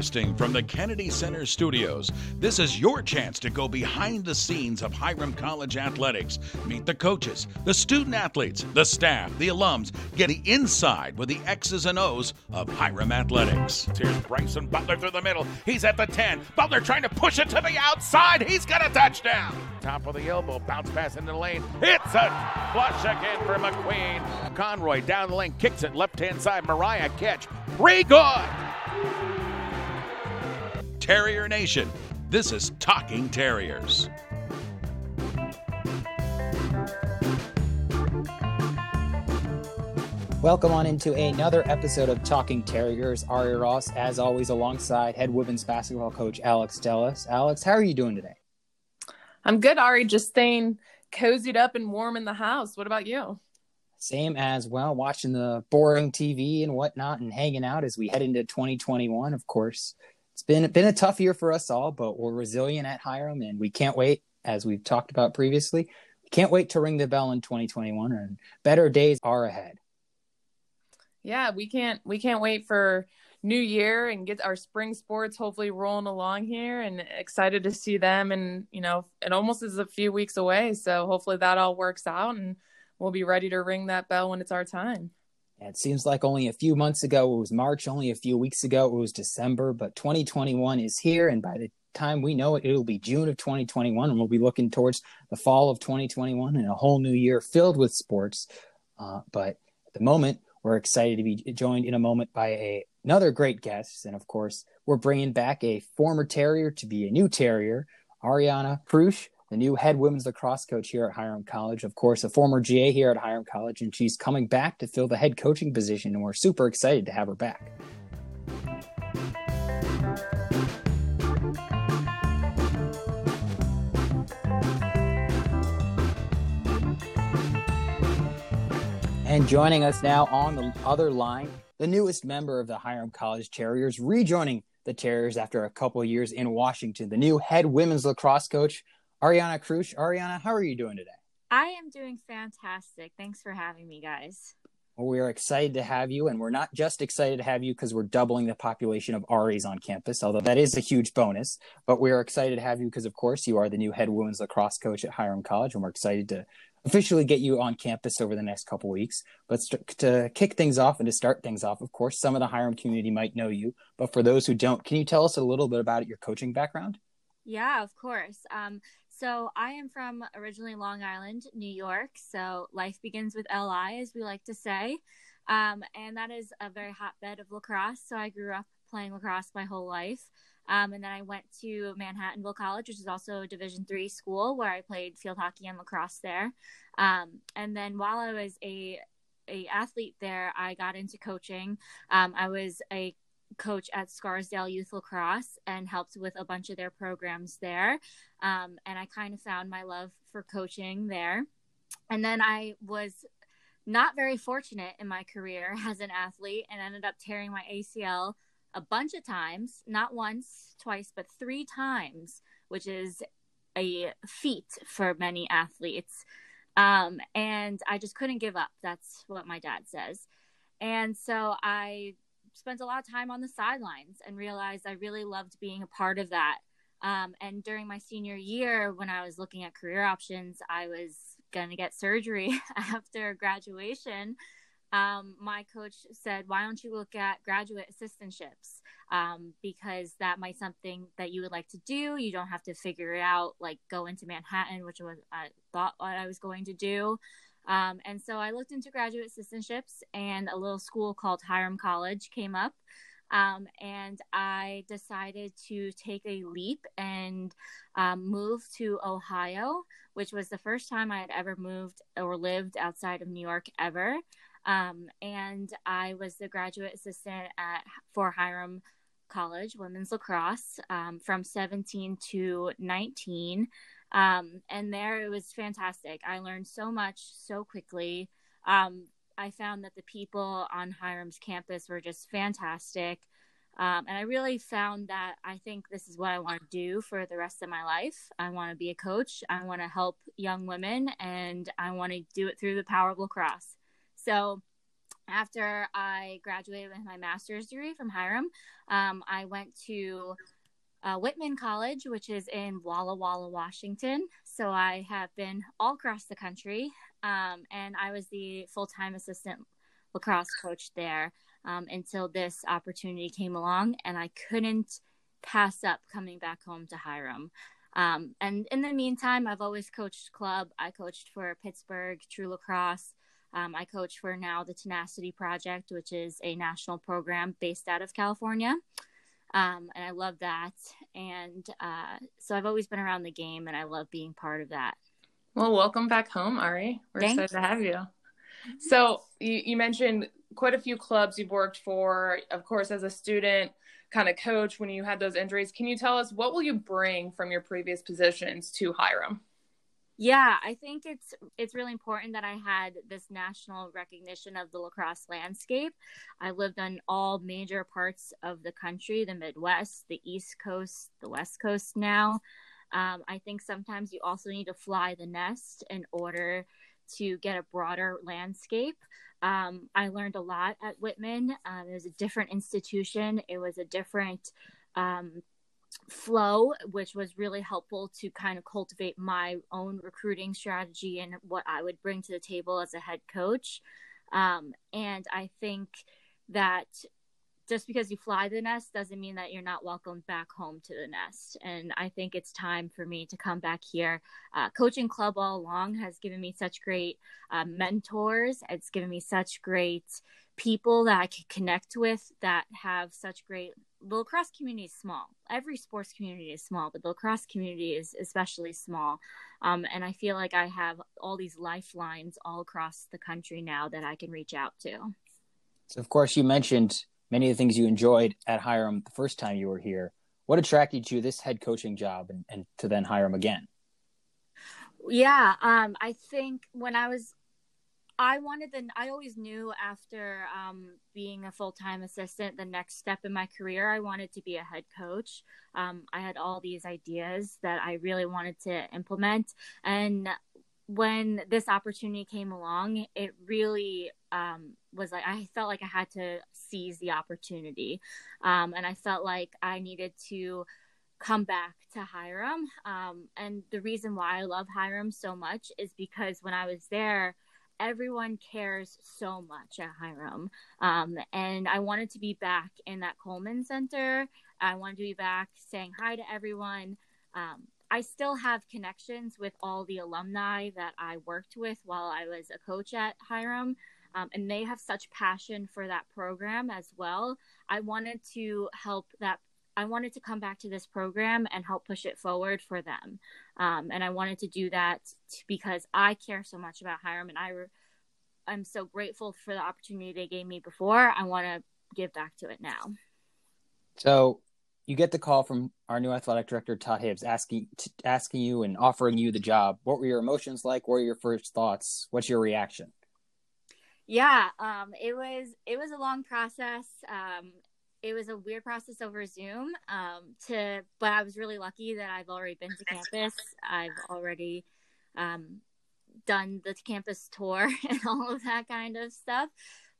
Broadcasting from the Kennedy Center studios, this is your chance to go behind the scenes of Hiram College athletics. Meet the coaches, the student athletes, the staff, the alums, getting inside with the X's and O's of Hiram athletics. Here's Bryson Butler through the middle. He's at the 10. Butler trying to push it to the outside. He's got a touchdown. Top of the elbow, bounce pass into the lane. It's a flush again for McQueen. Conroy down the lane, kicks it left hand side. Mariah catch. Three good. Terrier Nation, this is Talking Terriers. Welcome on into another episode of Talking Terriers. Ari Ross, as always, alongside head women's basketball coach Alex Dellas. Alex, how are you doing today? I'm good, Ari. Just staying cozied up and warm in the house. What about you? Same as well, watching the boring TV and whatnot, and hanging out as we head into 2021. Of course, it's been been a tough year for us all, but we're resilient at Hiram, and we can't wait, as we've talked about previously, we can't wait to ring the bell in 2021, and better days are ahead. Yeah, we can't we can't wait for new year and get our spring sports hopefully rolling along here and excited to see them and you know it almost is a few weeks away. So hopefully that all works out and we'll be ready to ring that bell when it's our time it seems like only a few months ago it was march only a few weeks ago it was december but 2021 is here and by the time we know it it'll be june of 2021 and we'll be looking towards the fall of 2021 and a whole new year filled with sports uh, but at the moment we're excited to be joined in a moment by a, another great guest. And of course, we're bringing back a former Terrier to be a new Terrier, Arianna Kreush, the new head women's lacrosse coach here at Hiram College. Of course, a former GA here at Hiram College, and she's coming back to fill the head coaching position. And we're super excited to have her back. And joining us now on the other line, the newest member of the Hiram College Terriers, rejoining the Terriers after a couple years in Washington, the new head women's lacrosse coach, Arianna Kreush. Arianna, how are you doing today? I am doing fantastic. Thanks for having me, guys. Well, we are excited to have you, and we're not just excited to have you because we're doubling the population of Aries on campus, although that is a huge bonus. But we are excited to have you because, of course, you are the new head women's lacrosse coach at Hiram College, and we're excited to officially get you on campus over the next couple weeks. But to kick things off and to start things off, of course, some of the Hiram community might know you, but for those who don't, can you tell us a little bit about your coaching background? Yeah, of course. Um, so I am from originally Long Island, New York. So life begins with LI, as we like to say. Um, and that is a very hotbed of lacrosse. So I grew up playing lacrosse my whole life. Um, and then I went to Manhattanville College, which is also a Division three school, where I played field hockey and lacrosse there. Um, and then while I was a a athlete there, I got into coaching. Um, I was a coach at Scarsdale Youth Lacrosse and helped with a bunch of their programs there. Um, and I kind of found my love for coaching there. And then I was not very fortunate in my career as an athlete and ended up tearing my ACL a bunch of times, not once, twice, but three times, which is a feat for many athletes. Um, and I just couldn't give up. That's what my dad says. And so I spent a lot of time on the sidelines and realized I really loved being a part of that. Um, and during my senior year, when I was looking at career options, I was going to get surgery after graduation um, my coach said, "Why don't you look at graduate assistantships? Um, because that might something that you would like to do. You don't have to figure it out, like go into Manhattan, which was I thought what I was going to do." Um, and so I looked into graduate assistantships, and a little school called Hiram College came up. Um, and I decided to take a leap and um, move to Ohio, which was the first time I had ever moved or lived outside of New York ever. Um, and I was the graduate assistant at for Hiram College Women's Lacrosse um, from 17 to 19. Um, and there it was fantastic. I learned so much so quickly. Um, I found that the people on Hiram's campus were just fantastic. Um, and I really found that I think this is what I want to do for the rest of my life. I want to be a coach. I want to help young women, and I want to do it through the power of lacrosse. So after I graduated with my master's degree from Hiram, um, I went to uh, Whitman College, which is in Walla Walla, Washington. So I have been all across the country, um, and I was the full time assistant lacrosse coach there um, until this opportunity came along, and I couldn't pass up coming back home to Hiram. Um, and in the meantime, I've always coached club. I coached for Pittsburgh True Lacrosse. Um, I coach for now the Tenacity Project, which is a national program based out of California. Um, and I love that. And uh, so I've always been around the game, and I love being part of that. Well, welcome back home, Ari. We're Thanks. excited to have you. So you, you mentioned quite a few clubs you've worked for, of course, as a student, kind of coach when you had those injuries. Can you tell us what will you bring from your previous positions to Hiram? Yeah, I think it's it's really important that I had this national recognition of the lacrosse landscape. I lived on all major parts of the country, the Midwest, the East Coast, the West Coast now. Um, I think sometimes you also need to fly the nest in order to get a broader landscape. Um, I learned a lot at Whitman. Um, it was a different institution. It was a different um, flow, which was really helpful to kind of cultivate my own recruiting strategy and what I would bring to the table as a head coach. Um, and I think that just because you fly the nest doesn't mean that you're not welcomed back home to the nest. And I think it's time for me to come back here. Uh, coaching club all along has given me such great uh, mentors. It's given me such great people that I can connect with that have such great. The lacrosse community is small. Every sports community is small, but the lacrosse community is especially small. Um, and I feel like I have all these lifelines all across the country now that I can reach out to. So, of course, you mentioned many of the things you enjoyed at Hiram the first time you were here. What attracted you to this head coaching job and, and to then Hiram again? Yeah, um, I think when I was, I wanted the, I always knew after um, being a full time assistant, the next step in my career, I wanted to be a head coach. Um, I had all these ideas that I really wanted to implement. And when this opportunity came along, it really um, was like I felt like I had to seize the opportunity, um, and I felt like I needed to come back to Hiram. Um, and the reason why I love Hiram so much is because when I was there, everyone cares so much at Hiram, um, and I wanted to be back in that Coleman Center. I wanted to be back saying hi to everyone. Um, I still have connections with all the alumni that I worked with while I was a coach at Hiram. Um, and they have such passion for that program as well. I wanted to help that. I wanted to come back to this program and help push it forward for them. Um, and I wanted to do that because I care so much about Hiram and I re- I'm so grateful for the opportunity they gave me before. I want to give back to it now. So you get the call from our new athletic director Todd Hibbs asking asking you and offering you the job. What were your emotions like? What were your first thoughts? What's your reaction? Yeah, um, it was it was a long process. Um, it was a weird process over Zoom. Um, to but I was really lucky that I've already been to campus. I've already um, done the campus tour and all of that kind of stuff.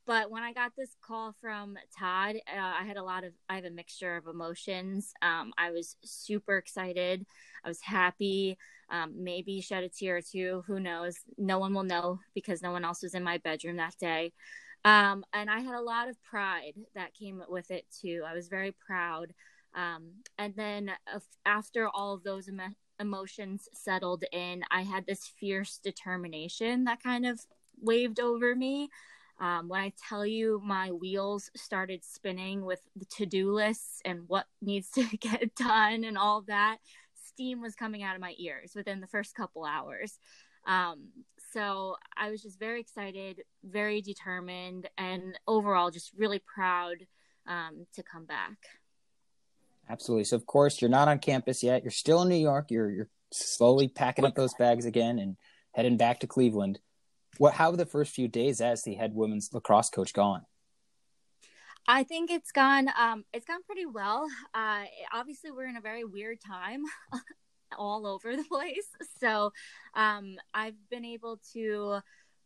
But when I got this call from Todd, uh, I had a lot of, I have a mixture of emotions. Um, I was super excited. I was happy. Um, maybe shed a tear or two. Who knows? No one will know because no one else was in my bedroom that day. Um, and I had a lot of pride that came with it too. I was very proud. Um, and then uh, after all of those em- emotions settled in, I had this fierce determination that kind of waved over me. Um, when I tell you my wheels started spinning with the to do lists and what needs to get done and all that, steam was coming out of my ears within the first couple hours. Um, so I was just very excited, very determined, and overall just really proud um, to come back. Absolutely. So, of course, you're not on campus yet. You're still in New York. You're you're slowly packing up those bags again and heading back to Cleveland. What? How have the first few days as the head women's lacrosse coach gone? I think it's gone. Um, it's gone pretty well. Uh, obviously, we're in a very weird time, all over the place. So, um, I've been able to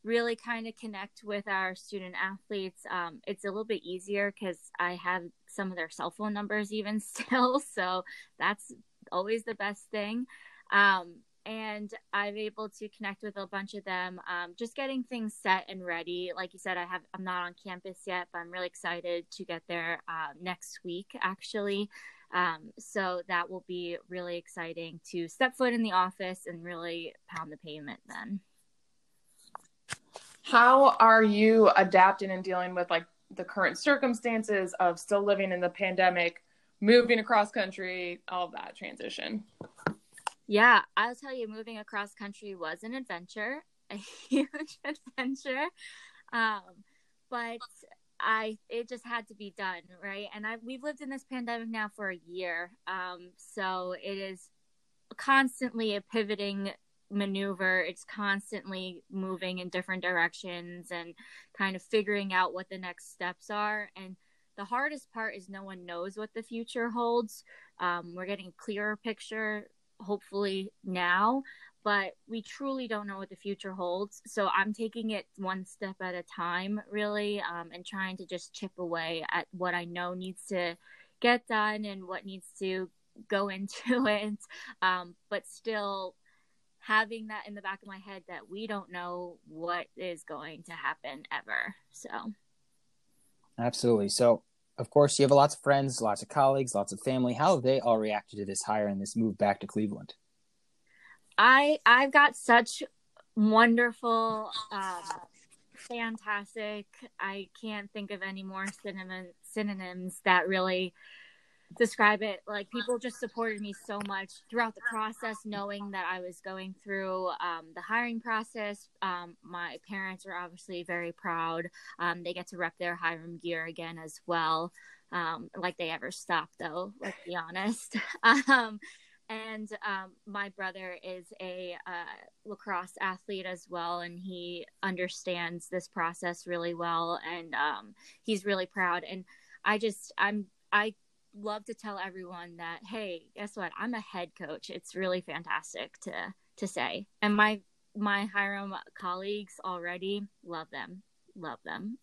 really kind of connect with our student athletes. Um, it's a little bit easier because I have some of their cell phone numbers even still. So that's always the best thing. Um, and I'm able to connect with a bunch of them. Um, just getting things set and ready. Like you said, I have I'm not on campus yet, but I'm really excited to get there uh, next week actually. Um, so that will be really exciting to step foot in the office and really pound the pavement then. How are you adapting and dealing with like the current circumstances of still living in the pandemic, moving across country, all that transition? Yeah, I'll tell you, moving across country was an adventure, a huge adventure. Um, but I it just had to be done, right? And I we've lived in this pandemic now for a year. Um, so it is constantly a pivoting maneuver. It's constantly moving in different directions and kind of figuring out what the next steps are. And the hardest part is no one knows what the future holds. Um, we're getting a clearer picture, hopefully now, but we truly don't know what the future holds. So I'm taking it one step at a time, really, um, and trying to just chip away at what I know needs to get done and what needs to go into it, um, but still having that in the back of my head that we don't know what is going to happen ever. So, absolutely. So, of course, you have lots of friends, lots of colleagues, lots of family. How have they all reacted to this hire and this move back to Cleveland? I I've got such wonderful, uh, fantastic. I can't think of any more synonym, synonyms that really describe it. Like people just supported me so much throughout the process knowing that i was going through um, the hiring process. Um, my parents are obviously very proud. Um, they get to rep their hiram gear again as well. Um, like they ever stop though let's be honest. Um, and um, my brother is a uh, lacrosse athlete as well and he understands this process really well and he's really proud. And i just i'm i love to tell everyone that hey guess what? I'm a head coach. It's really fantastic to to say. And my my hiram colleagues already love them. Love them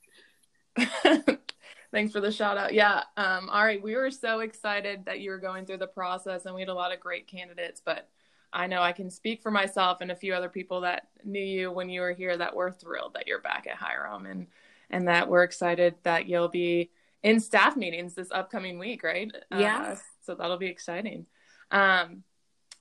thanks for the shout out yeah um all right we were so excited that you were going through the process and we had a lot of great candidates but i know i can speak for myself and a few other people that knew you when you were here that we're thrilled that you're back at hiram and and that we're excited that you'll be in staff meetings this upcoming week, right? Yeah. Uh, so that'll be exciting. Um,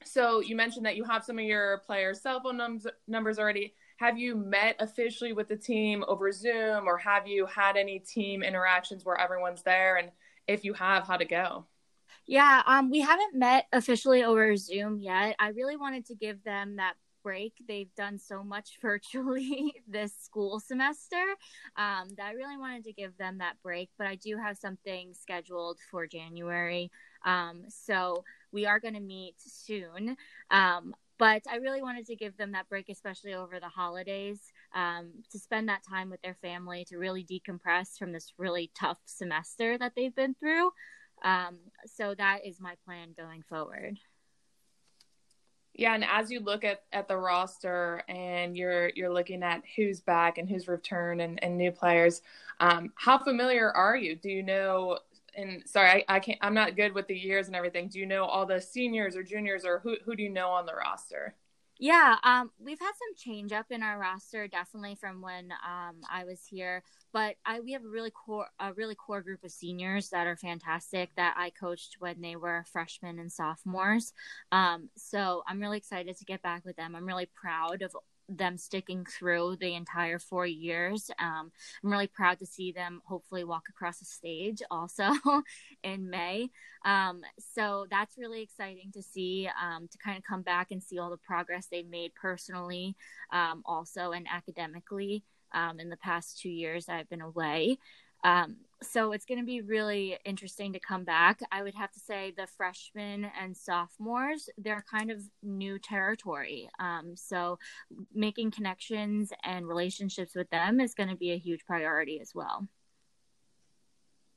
so you mentioned that you have some of your players' cell phone nums- numbers already. Have you met officially with the team over Zoom, or have you had any team interactions where everyone's there? And if you have, how to go? Yeah, um, we haven't met officially over Zoom yet. I really wanted to give them that break. They've done so much virtually this school semester um, that I really wanted to give them that break. But I do have something scheduled for January. Um, so we are going to meet soon. Um, but I really wanted to give them that break, especially over the holidays, um, to spend that time with their family, to really decompress from this really tough semester that they've been through. Um, so that is my plan going forward. Yeah, and as you look at, at the roster and you're you're looking at who's back and who's returned and, and new players, um, how familiar are you? Do you know? And sorry, I, I can't. I'm not good with the years and everything. Do you know all the seniors or juniors or who who do you know on the roster? Yeah, um, we've had some change up in our roster, definitely from when um, I was here. But I, we have a really core, a really core group of seniors that are fantastic that I coached when they were freshmen and sophomores. Um, so I'm really excited to get back with them. I'm really proud of them sticking through the entire four years. Um, I'm really proud to see them hopefully walk across the stage also in May. Um, so that's really exciting to see um, to kind of come back and see all the progress they've made personally, um, also and academically um, in the past two years I've been away. Um, so it's going to be really interesting to come back. I would have to say the freshmen and sophomores, they're kind of new territory. Um, so making connections and relationships with them is going to be a huge priority as well.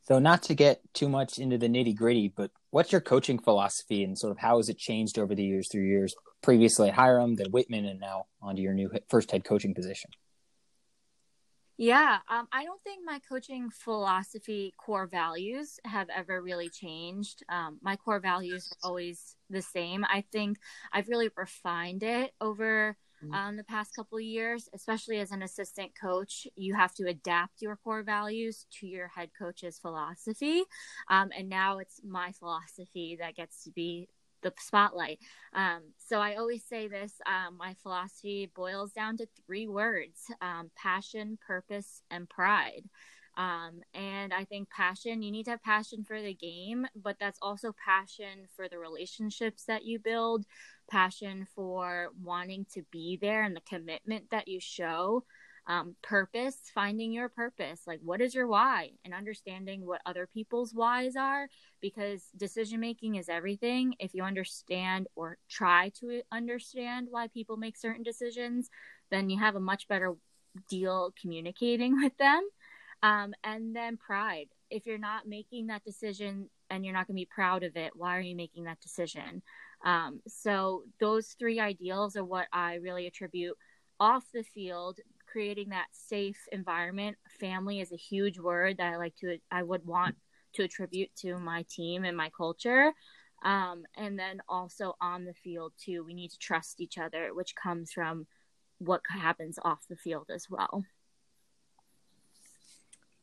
So, not to get too much into the nitty gritty, but what's your coaching philosophy and sort of how has it changed over the years through years previously at Hiram, then Whitman, and now onto your new first head coaching position? Yeah, um, I don't think my coaching philosophy core values have ever really changed. Um, my core values are always the same. I think I've really refined it over mm-hmm. um, the past couple of years, especially as an assistant coach. You have to adapt your core values to your head coach's philosophy. Um, and now it's my philosophy that gets to be the spotlight. Um, so I always say this um, my philosophy boils down to three words um, passion, purpose, and pride. Um, and I think passion, you need to have passion for the game, but that's also passion for the relationships that you build, passion for wanting to be there and the commitment that you show um, purpose, finding your purpose. Like, what is your why? And understanding what other people's whys are, because decision making is everything. If you understand or try to understand why people make certain decisions, then you have a much better deal communicating with them. Um, and then pride. If you're not making that decision and you're not going to be proud of it, why are you making that decision? Um, so, those three ideals are what I really attribute off the field creating that safe environment. Family is a huge word that I like to, I would want to attribute to my team and my culture. Um, and then also on the field too, we need to trust each other, which comes from what happens off the field as well.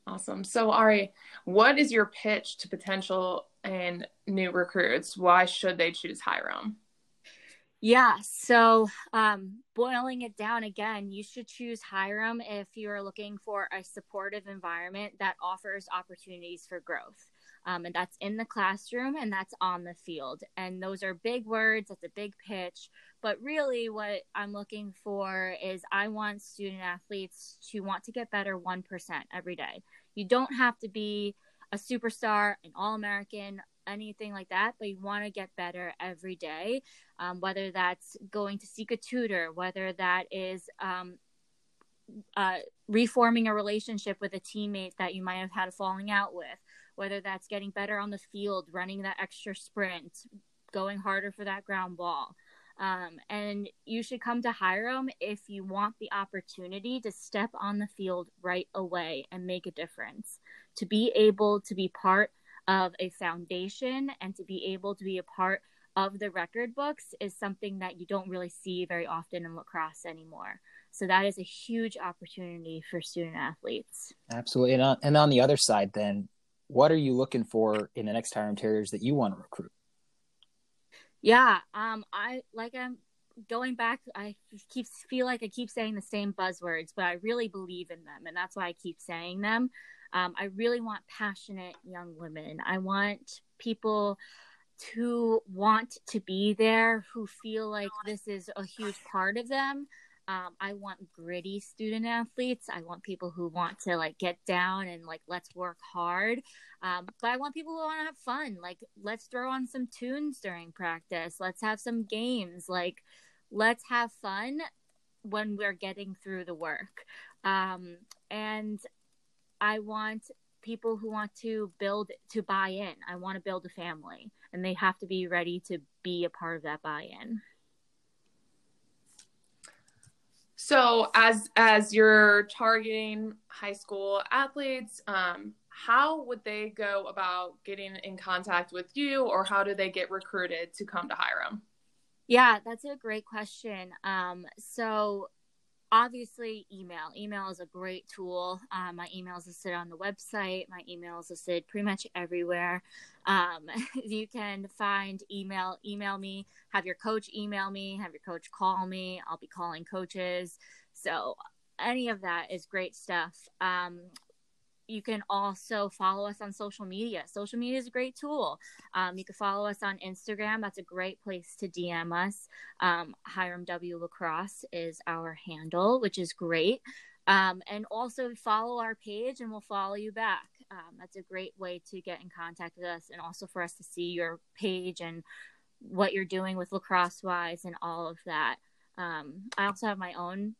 Awesome. So, Ari, what is your pitch to potential and new recruits? Why should they choose Hiram? Yeah. So, um, boiling it down again, you should choose Hiram if you're looking for a supportive environment that offers opportunities for growth. Um, and that's in the classroom and that's on the field. And those are big words, that's a big pitch. But really, what I'm looking for is I want student athletes to want to get better 1% every day. You don't have to be a superstar, an All American, anything like that, but you want to get better every day. Um, whether that's going to seek a tutor, whether that is um, uh, reforming a relationship with a teammate that you might have had a falling out with, whether that's getting better on the field, running that extra sprint, going harder for that ground ball. Um, and you should come to Hiram if you want the opportunity to step on the field right away and make a difference. To be able to be part of a foundation and to be able to be a part of the record books is something that you don't really see very often in lacrosse anymore. So that is a huge opportunity for student athletes. Absolutely. And on, and on the other side, then, what are you looking for in the next Hiram Terriers that you want to recruit? Yeah, um, I like I'm going back. I keep feel like I keep saying the same buzzwords, but I really believe in them, and that's why I keep saying them. Um, I really want passionate young women. I want people to want to be there who feel like this is a huge part of them. Um, I want gritty student athletes. I want people who want to like get down and like let's work hard. Um, but I want people who want to have fun. Like let's throw on some tunes during practice. Let's have some games. Like let's have fun when we're getting through the work. Um, and I want people who want to build to buy in. I want to build a family and they have to be ready to be a part of that buy-in. So as as you're targeting high school athletes, um, how would they go about getting in contact with you or how do they get recruited to come to Hiram? Yeah, that's a great question. Um, so obviously email. Email is a great tool. Um, my email is listed on the website. My email is listed pretty much everywhere. Um, you can find email email me. Have your coach email me. Have your coach call me. I'll be calling coaches. So any of that is great stuff. Um, you can also follow us on social media. Social media is a great tool. Um, you can follow us on Instagram. That's a great place to DM us. Um, Hiram W Lacrosse is our handle, which is great. Um, and also follow our page and we'll follow you back. Um, that's a great way to get in contact with us and also for us to see your page and what you're doing with lacrosse wise and all of that. Um, I also have my own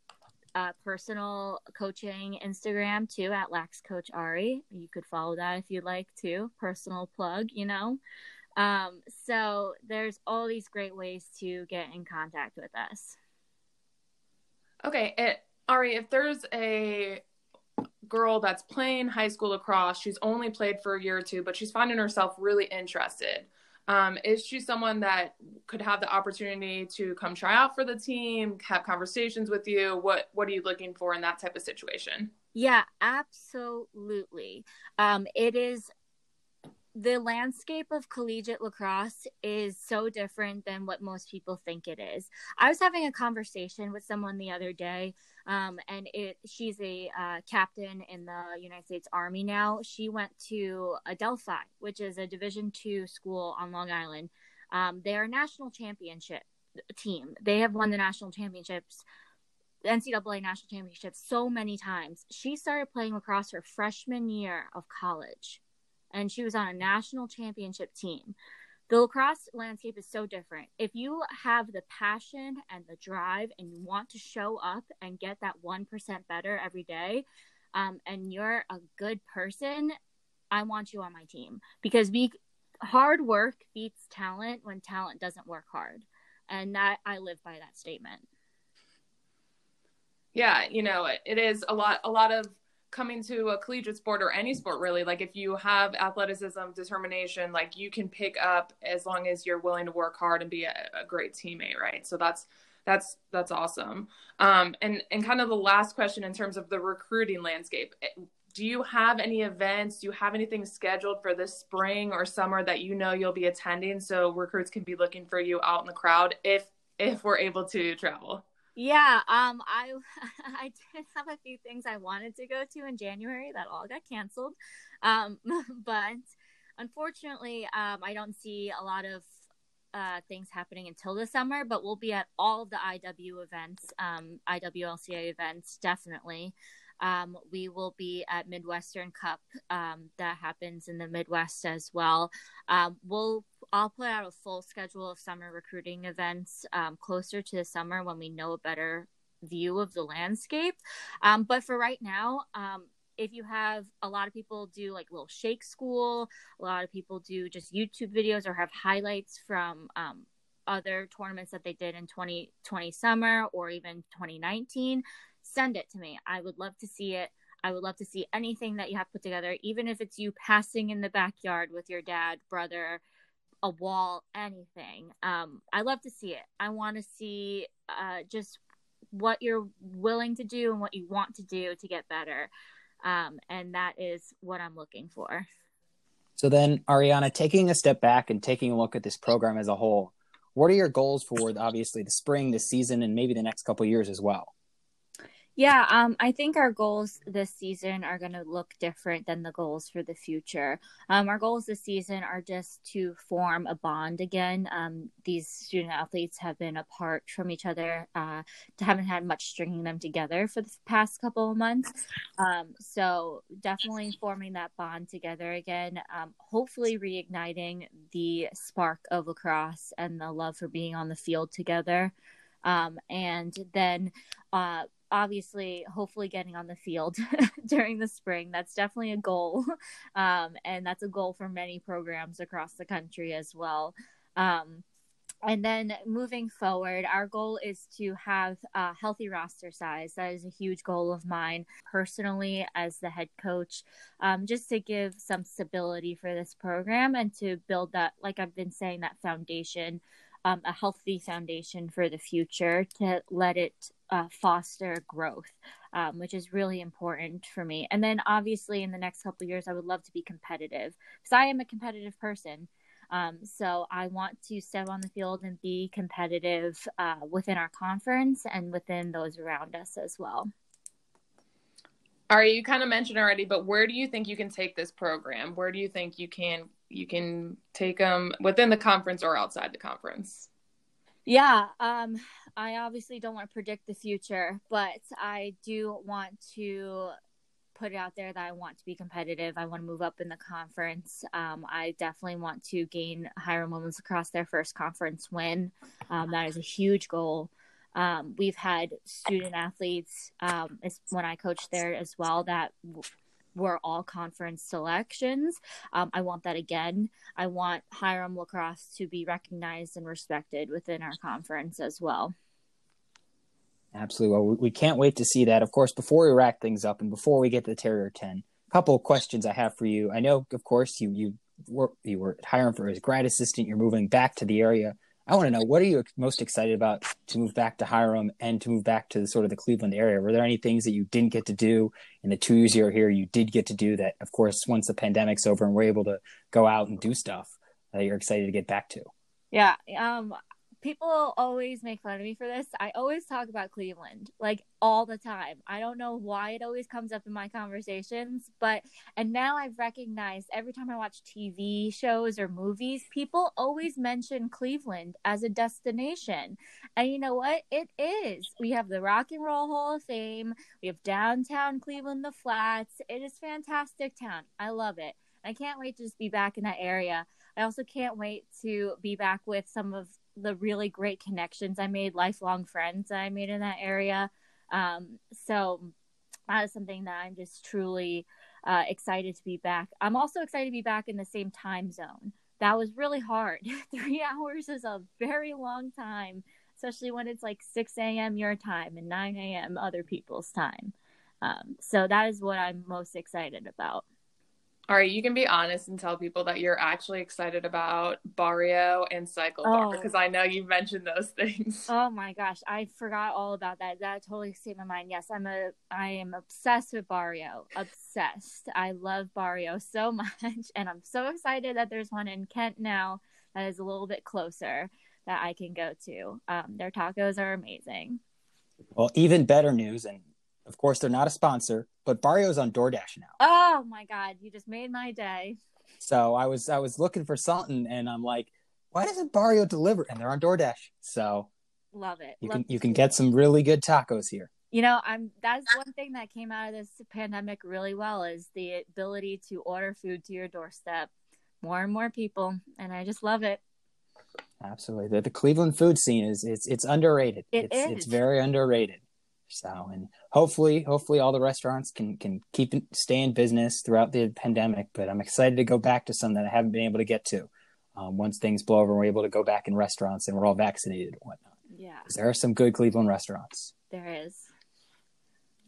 uh, personal coaching Instagram too at Lax Coach Ari. You could follow that if you'd like to. Personal plug, you know. Um, so there's all these great ways to get in contact with us. Okay, it, Ari, if there's a girl that's playing high school lacrosse. She's only played for a year or two, but she's finding herself really interested. Um, is she someone that could have the opportunity to come try out for the team, have conversations with you? What What are you looking for in that type of situation? Yeah, absolutely. Um, it is the landscape of collegiate lacrosse is so different than what most people think it is. I was having a conversation with someone the other day, um, and it she's a uh, captain in the United States Army now. She went to Adelphi, which is a Division two school on Long Island. Um, they are a national championship team. They have won the national championships. the NCAA national championships so many times. She started playing lacrosse her freshman year of college and she was on a national championship team. The lacrosse landscape is so different. If you have the passion and the drive and you want to show up and get that 1% better every day, um, and you're a good person, I want you on my team because we hard work beats talent when talent doesn't work hard. And that I live by that statement. Yeah, you know, it is a lot a lot of coming to a collegiate sport or any sport really. Like if you have athleticism determination like you can pick up as long as you're willing to work hard and be a, a great teammate right? So that's that's that's awesome. Um, and and kind of the last question in terms of the recruiting landscape eh, do you have any events? Do you have anything scheduled for this spring or summer that you know you'll be attending so recruits can be looking for you out in the crowd if if we're able to travel yeah, um, I I did have a few things I wanted to go to in January that all got canceled, um, but unfortunately, um, I don't see a lot of uh, things happening until the summer. But we'll be at all of the IW events, um, IWLCA events, definitely. Um, we will be at Midwestern Cup um, that happens in the Midwest as well. Um, we'll I'll put out a full schedule of summer recruiting events um, closer to the summer when we know a better view of the landscape. Um, but for right now, um, if you have a lot of people do like little shake school, a lot of people do just YouTube videos or have highlights from other tournaments that they did in 2020 summer or even 2019 send it to me. I would love to see it. I would love to see anything that you have put together, even if it's you passing in the backyard with your dad, brother, a wall, anything. Um, I love to see it. I want to see uh, just what you're willing to do and what you want to do to get better. Um, and that is what I'm looking for. So then, Arianna, taking a step back and taking a look at this program as a whole, what are your goals for obviously the spring, the season, and maybe the next couple years as well? Yeah, um, I think our goals this season are going to look different than the goals for the future. Um, our goals this season are just to form a bond again. Um, these student athletes have been apart from each other, uh, haven't had much stringing them together for the past couple of months. Um, so definitely forming that bond together again. Um, hopefully reigniting the spark of lacrosse and the love for being on the field together. Um, and then uh, obviously hopefully getting on the field during the spring. That's definitely a goal um, and that's a goal for many programs across the country as well. Um, and then moving forward our goal is to have a healthy roster size. That is a huge goal of mine personally as the head coach um, just to give some stability for this program and to build that like i've been saying that foundation um, a healthy foundation for the future to let it uh, foster growth, um, which is really important for me. And then obviously in the next couple years, I would love to be competitive because I am a competitive person. Um, so I want to step on the field and be competitive uh, within our conference and within those around us as well. All right, you kind of mentioned already, but where do you think you can take this program? Where do you think you can you can take them within the conference or outside the conference? Yeah, um, I obviously don't want to predict the future, but I do want to put it out there that I want to be competitive. I want to move up in the conference. Um, I definitely want to gain Hiram Women's Lacrosse their first conference win. Um, that is a huge goal. Um, we've had student athletes um, when I coached there as well that were all conference selections. Um, I want that again. I want Hiram lacrosse to be recognized and respected within our conference as well. Absolutely. Well, we can't wait to see that. Of course, before we wrap things up and before we get to the Terrier 10, a couple of questions I have for you. I know, of course, you you were you were hiring for as grad assistant. You're moving back to the area. I want to know what are you most excited about to move back to Hiram and to move back to the, sort of the Cleveland area? Were there any things that you didn't get to do in the two years you were here? You did get to do that, of course, once the pandemic's over and we're able to go out and do stuff that you're excited to get back to. Yeah, um, people always make fun of me for this. I always talk about Cleveland like all the time. I don't know why it always comes up in my conversations, but and now I've recognized every time I watch TV shows or movies, people always mention Cleveland as a destination. And you know what? It is. We have the Rock and Roll Hall of Fame. We have downtown Cleveland, the Flats. It is fantastic town. I love it. I can't wait to just be back in that area. I also can't wait to be back with some of the really great connections I made, lifelong friends that I made in that area. Um, so that is something that I'm just truly uh, excited to be back. I'm also excited to be back in the same time zone. That was really hard. Three hours is a very long time, especially when it's like 6 a.m. your time and 9 a.m. other people's time. Um, so that is what I'm most excited about. All right, you can be honest and tell people that you're actually excited about Barrio and Cycle Bar because oh. I know you've mentioned those things. Oh my gosh, I forgot all about that. That totally escaped my mind. Yes, I'm a I am obsessed with Barrio. Obsessed. I love Barrio so much and I'm so excited that there's one in Kent now that is a little bit closer that I can go to. Um, their tacos are amazing. Well, even better news and of course, they're not a sponsor, but Barrio's on DoorDash now. Oh my god, you just made my day. So I was I was looking for something, and I'm like, why doesn't Barrio deliver? And they're on DoorDash, so love it. You love can you can get some really good tacos here. You know, I'm that's one thing that came out of this pandemic really well is the ability to order food to your doorstep. More and more people, and I just love it. Absolutely, the, the Cleveland food scene is it's it's underrated. It it's is. it's very underrated. So, and hopefully, hopefully all the restaurants can can keep stay in business throughout the pandemic. But I'm excited to go back to some that I haven't been able to get to. Um, once things blow over, and we're able to go back in restaurants and we're all vaccinated and whatnot. Yeah, there are some good Cleveland restaurants. There is.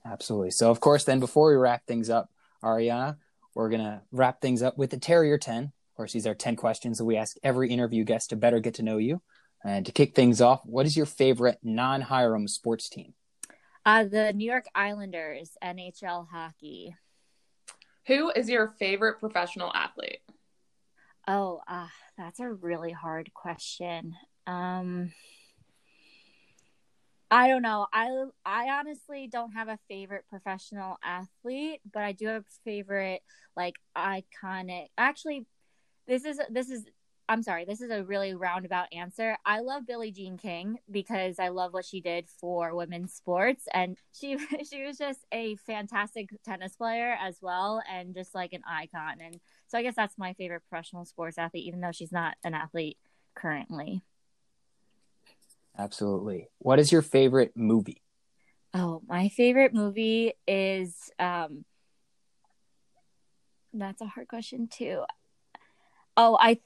Absolutely. So, of course, then before we wrap things up, Arianna, we're gonna wrap things up with the Terrier Ten. Of course, these are ten questions that we ask every interview guest to better get to know you. And to kick things off, what is your favorite non-Hiram sports team? Uh, the New York Islanders, NHL hockey. Who is your favorite professional athlete? Oh, uh, that's a really hard question. Um, I don't know. I I honestly don't have a favorite professional athlete, but I do have a favorite like iconic. Actually, this is this is I'm sorry, this is a really roundabout answer. I love Billie Jean King because I love what she did for women's sports and she she was just a fantastic tennis player as well and just like an icon. And so I guess that's my favorite professional sports athlete even though she's not an athlete currently. Absolutely. What is your favorite movie? Oh, my favorite movie is um that's a hard question too. Oh, I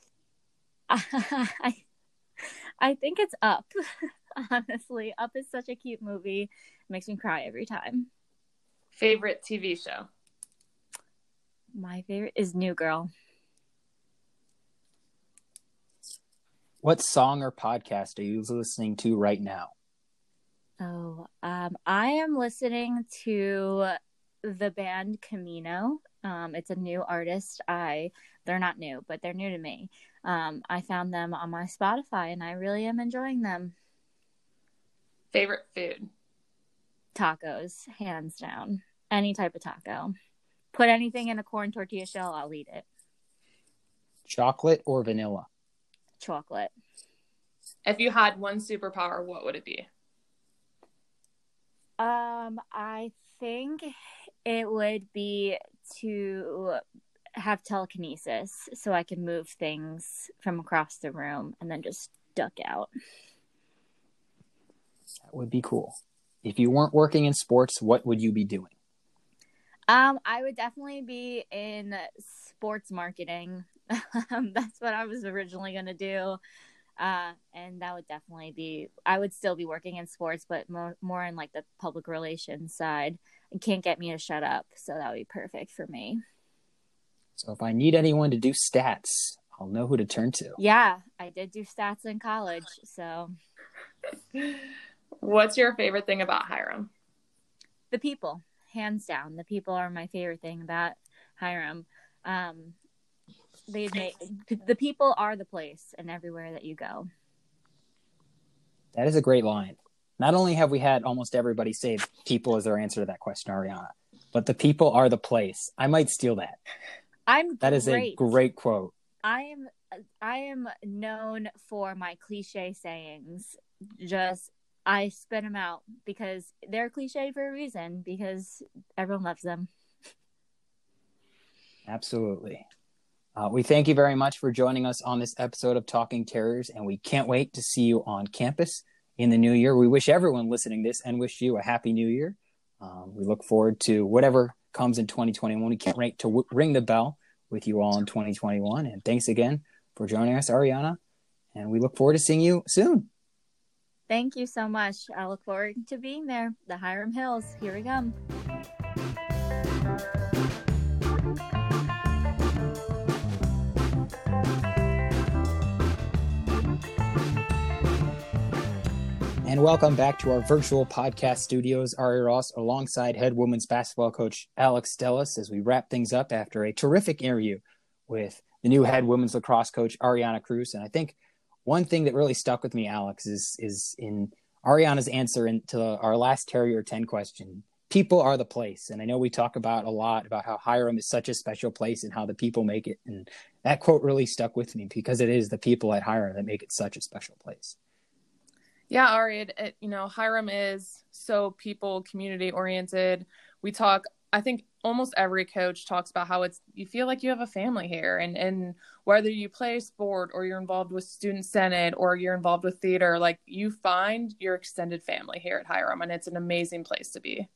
I I think it's Up. Honestly, Up is such a cute movie. It makes me cry every time. Favorite TV show? My favorite is New Girl. What song or podcast are you listening to right now? Oh, um, I am listening to the band Camino. Um, it's a new artist. I they're not new, but they're new to me. Um, I found them on my Spotify, and I really am enjoying them. Favorite food? Tacos, hands down. Any type of taco. Put anything in a corn tortilla shell, I'll eat it. Chocolate or vanilla? Chocolate. If you had one superpower, what would it be? Um, I think it would be to have telekinesis so I can move things from across the room and then just duck out. That would be cool. If you weren't working in sports, what would you be doing? Um, I would definitely be in sports marketing. That's what I was originally going to do. Uh, and that would definitely be, I would still be working in sports, but more, more in like the public relations side. It can't get me to shut up. So that would be perfect for me. So if I need anyone to do stats, I'll know who to turn to. Yeah, I did do stats in college. So what's your favorite thing about Hiram? The people, hands down. The people are my favorite thing about Hiram. Um, they make the people are the place and everywhere that you go. That is a great line. Not only have we had almost everybody say people as their answer to that question, Arianna, but the people are the place. I might steal that. I'm That is great. a great quote. I am I am known for my cliche sayings. Just I spit them out because they're cliche for a reason because everyone loves them. Absolutely. Uh, we thank you very much for joining us on this episode of Talking Terriers, and we can't wait to see you on campus in the new year. We wish everyone listening this and wish you a happy new year. Um, we look forward to whatever comes in 2021. We can't wait to w- ring the bell with you all in 2021. And thanks again for joining us, Arianna. And we look forward to seeing you soon. Thank you so much. I look forward to being there. The Hiram Hills. Here we come. And welcome back to our virtual podcast studios. Ari Ross alongside head women's basketball coach Alex Dellas as we wrap things up after a terrific interview with the new head women's lacrosse coach Arianna Kreush. And I think one thing that really stuck with me, Alex, is is in Arianna's answer into our last Terrier 10 question. People are the place. And I know we talk about a lot about how Hiram is such a special place and how the people make it. And that quote really stuck with me because it is the people at Hiram that make it such a special place. Yeah, Ari, it, it, you know, Hiram is so people community oriented. We talk, I think almost every coach talks about how it's you feel like you have a family here and and whether you play sport or you're involved with student senate or you're involved with theater, like you find your extended family here at Hiram and it's an amazing place to be.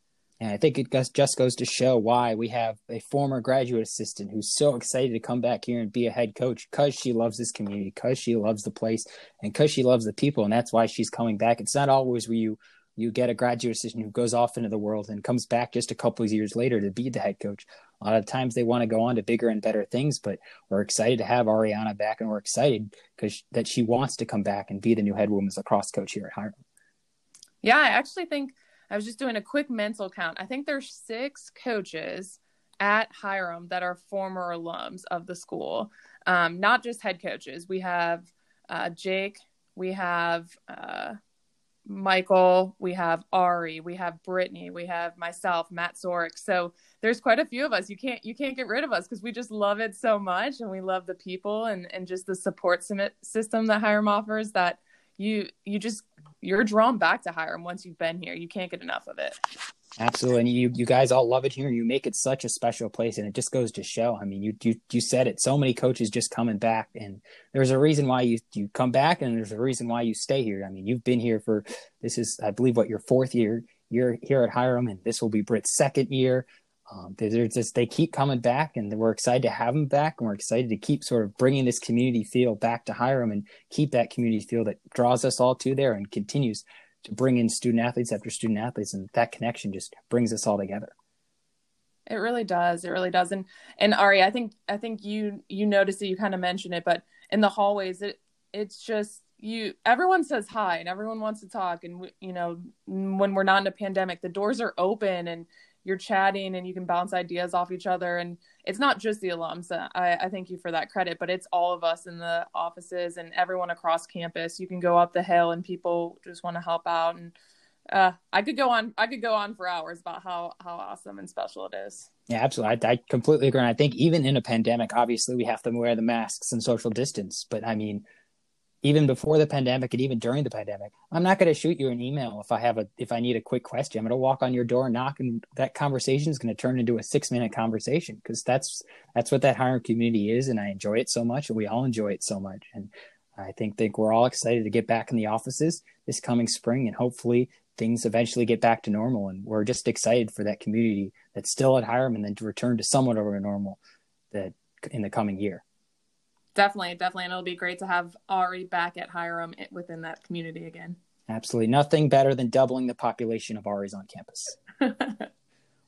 And I think it just goes to show why we have a former graduate assistant who's so excited to come back here and be a head coach because she loves this community, because she loves the place, and because she loves the people. And that's why she's coming back. It's not always where you you get a graduate assistant who goes off into the world and comes back just a couple of years later to be the head coach. A lot of times they want to go on to bigger and better things, but we're excited to have Arianna back, and we're excited because that she wants to come back and be the new head women's lacrosse coach here at Hiram. Yeah, I actually think I was just doing a quick mental count. I think there's six coaches at Hiram that are former alums of the school, um, not just head coaches. We have uh, Jake, we have uh, Michael, we have Ari, we have Brittany, we have myself, Matt Zorik. So there's quite a few of us. You can't you can't get rid of us because we just love it so much, and we love the people and and just the support system that Hiram offers. That you you just you're drawn back to Hiram once you've been here. You can't get enough of it. Absolutely, and you you guys all love it here. You make it such a special place, and it just goes to show. I mean, you you you said it. So many coaches just coming back, and there's a reason why you you come back, and there's a reason why you stay here. I mean, you've been here for this is I believe what your fourth year. You're here at Hiram, and this will be Britt's second year. Um, they're just they keep coming back, and we're excited to have them back, and we're excited to keep sort of bringing this community feel back to Hiram, and keep that community feel that draws us all to there, and continues to bring in student athletes after student athletes and that connection just brings us all together. It really does. It really does. And and ari i think i think you you noticed it you kind of mentioned it but in the hallways it it's just you everyone says hi and everyone wants to talk and we, you know when we're not in a pandemic the doors are open and you're chatting and you can bounce ideas off each other and it's not just the alums I, I thank you for that credit but it's all of us in the offices and everyone across campus you can go up the hill and people just want to help out and uh, I could go on. I could go on for hours about how how awesome and special it is. Yeah, absolutely. I, I completely agree. And I think even in a pandemic, obviously we have to wear the masks and social distance. But I mean, even before the pandemic and even during the pandemic i'm not going to shoot you an email if i have a if i need a quick question. I'm going to walk on your door and knock and that conversation is going to turn into a six minute conversation because that's that's what that Hiram community is and i enjoy it so much and we all enjoy it so much. And i think think we're all excited to get back in the offices this coming spring and hopefully things eventually get back to normal and we're just excited for that community that's still at Hiram and then to return to somewhat of a normal that in the coming year Definitely, definitely, and it'll be great to have Ari back at Hiram eh, within that community again. Absolutely, nothing better than doubling the population of Aris on campus.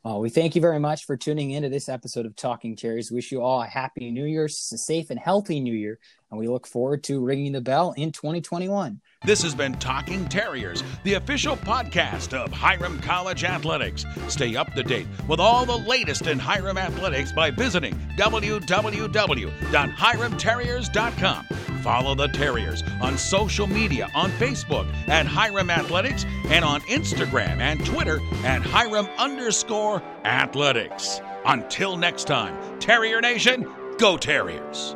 Well, we thank you very much for tuning into this episode of Talking Terriers. Wish you all a happy new year, a safe and healthy new year, and we look forward to ringing the bell in 2021. This has been Talking Terriers, the official podcast of Hiram College Athletics. Stay up to date with all the latest in Hiram Athletics by visiting www.hiramterriers.com. Follow the Terriers on social media on Facebook at Hiram Athletics and on Instagram and Twitter at Hiram underscore athletics. Until next time, Terrier Nation, go Terriers!